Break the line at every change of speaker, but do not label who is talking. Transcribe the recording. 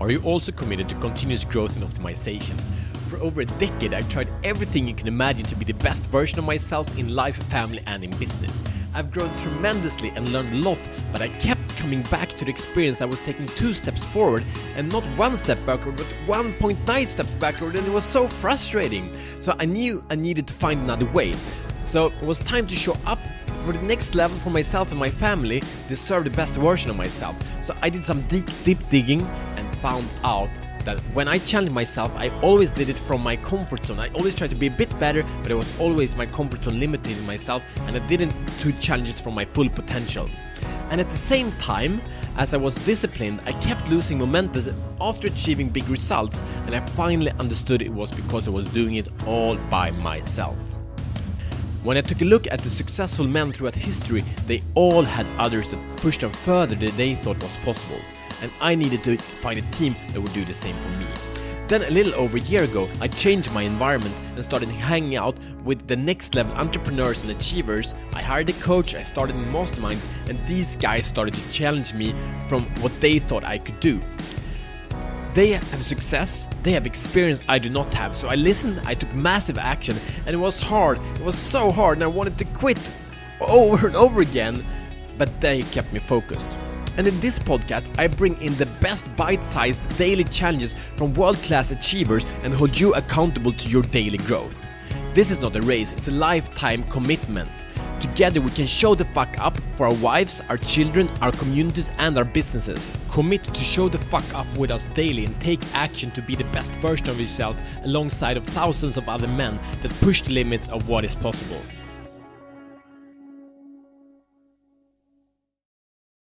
Are you also committed to continuous growth and optimization? For over a decade, I've tried everything you can imagine to be the best version of myself in life, family, and in business. I've grown tremendously and learned a lot, but I kept coming back to the experience that was taking two steps forward and not one step backward, but 1.9 steps backward, and it was so frustrating. So I knew I needed to find another way. So it was time to show up for the next level for myself and my family, deserve the best version of myself. So I did some deep, deep digging found out that when I challenged myself, I always did it from my comfort zone. I always tried to be a bit better, but it was always my comfort zone limiting myself, and I didn't to challenge it from my full potential. And at the same time, as I was disciplined, I kept losing momentum after achieving big results, and I finally understood it was because I was doing it all by myself. When I took a look at the successful men throughout history, they all had others that pushed them further than they thought was possible and I needed to find a team that would do the same for me. Then, a little over a year ago, I changed my environment and started hanging out with the next level entrepreneurs and achievers. I hired a coach, I started in masterminds, and these guys started to challenge me from what they thought I could do. They have success, they have experience I do not have, so I listened, I took massive action, and it was hard. It was so hard, and I wanted to quit over and over again, but they kept me focused. And in this podcast, I bring in the best bite sized daily challenges from world class achievers and hold you accountable to your daily growth. This is not a race, it's a lifetime commitment. Together we can show the fuck up for our wives, our children, our communities, and our businesses. Commit to show the fuck up with us daily and take action to be the best version of yourself alongside of thousands of other men that push the limits of what is possible.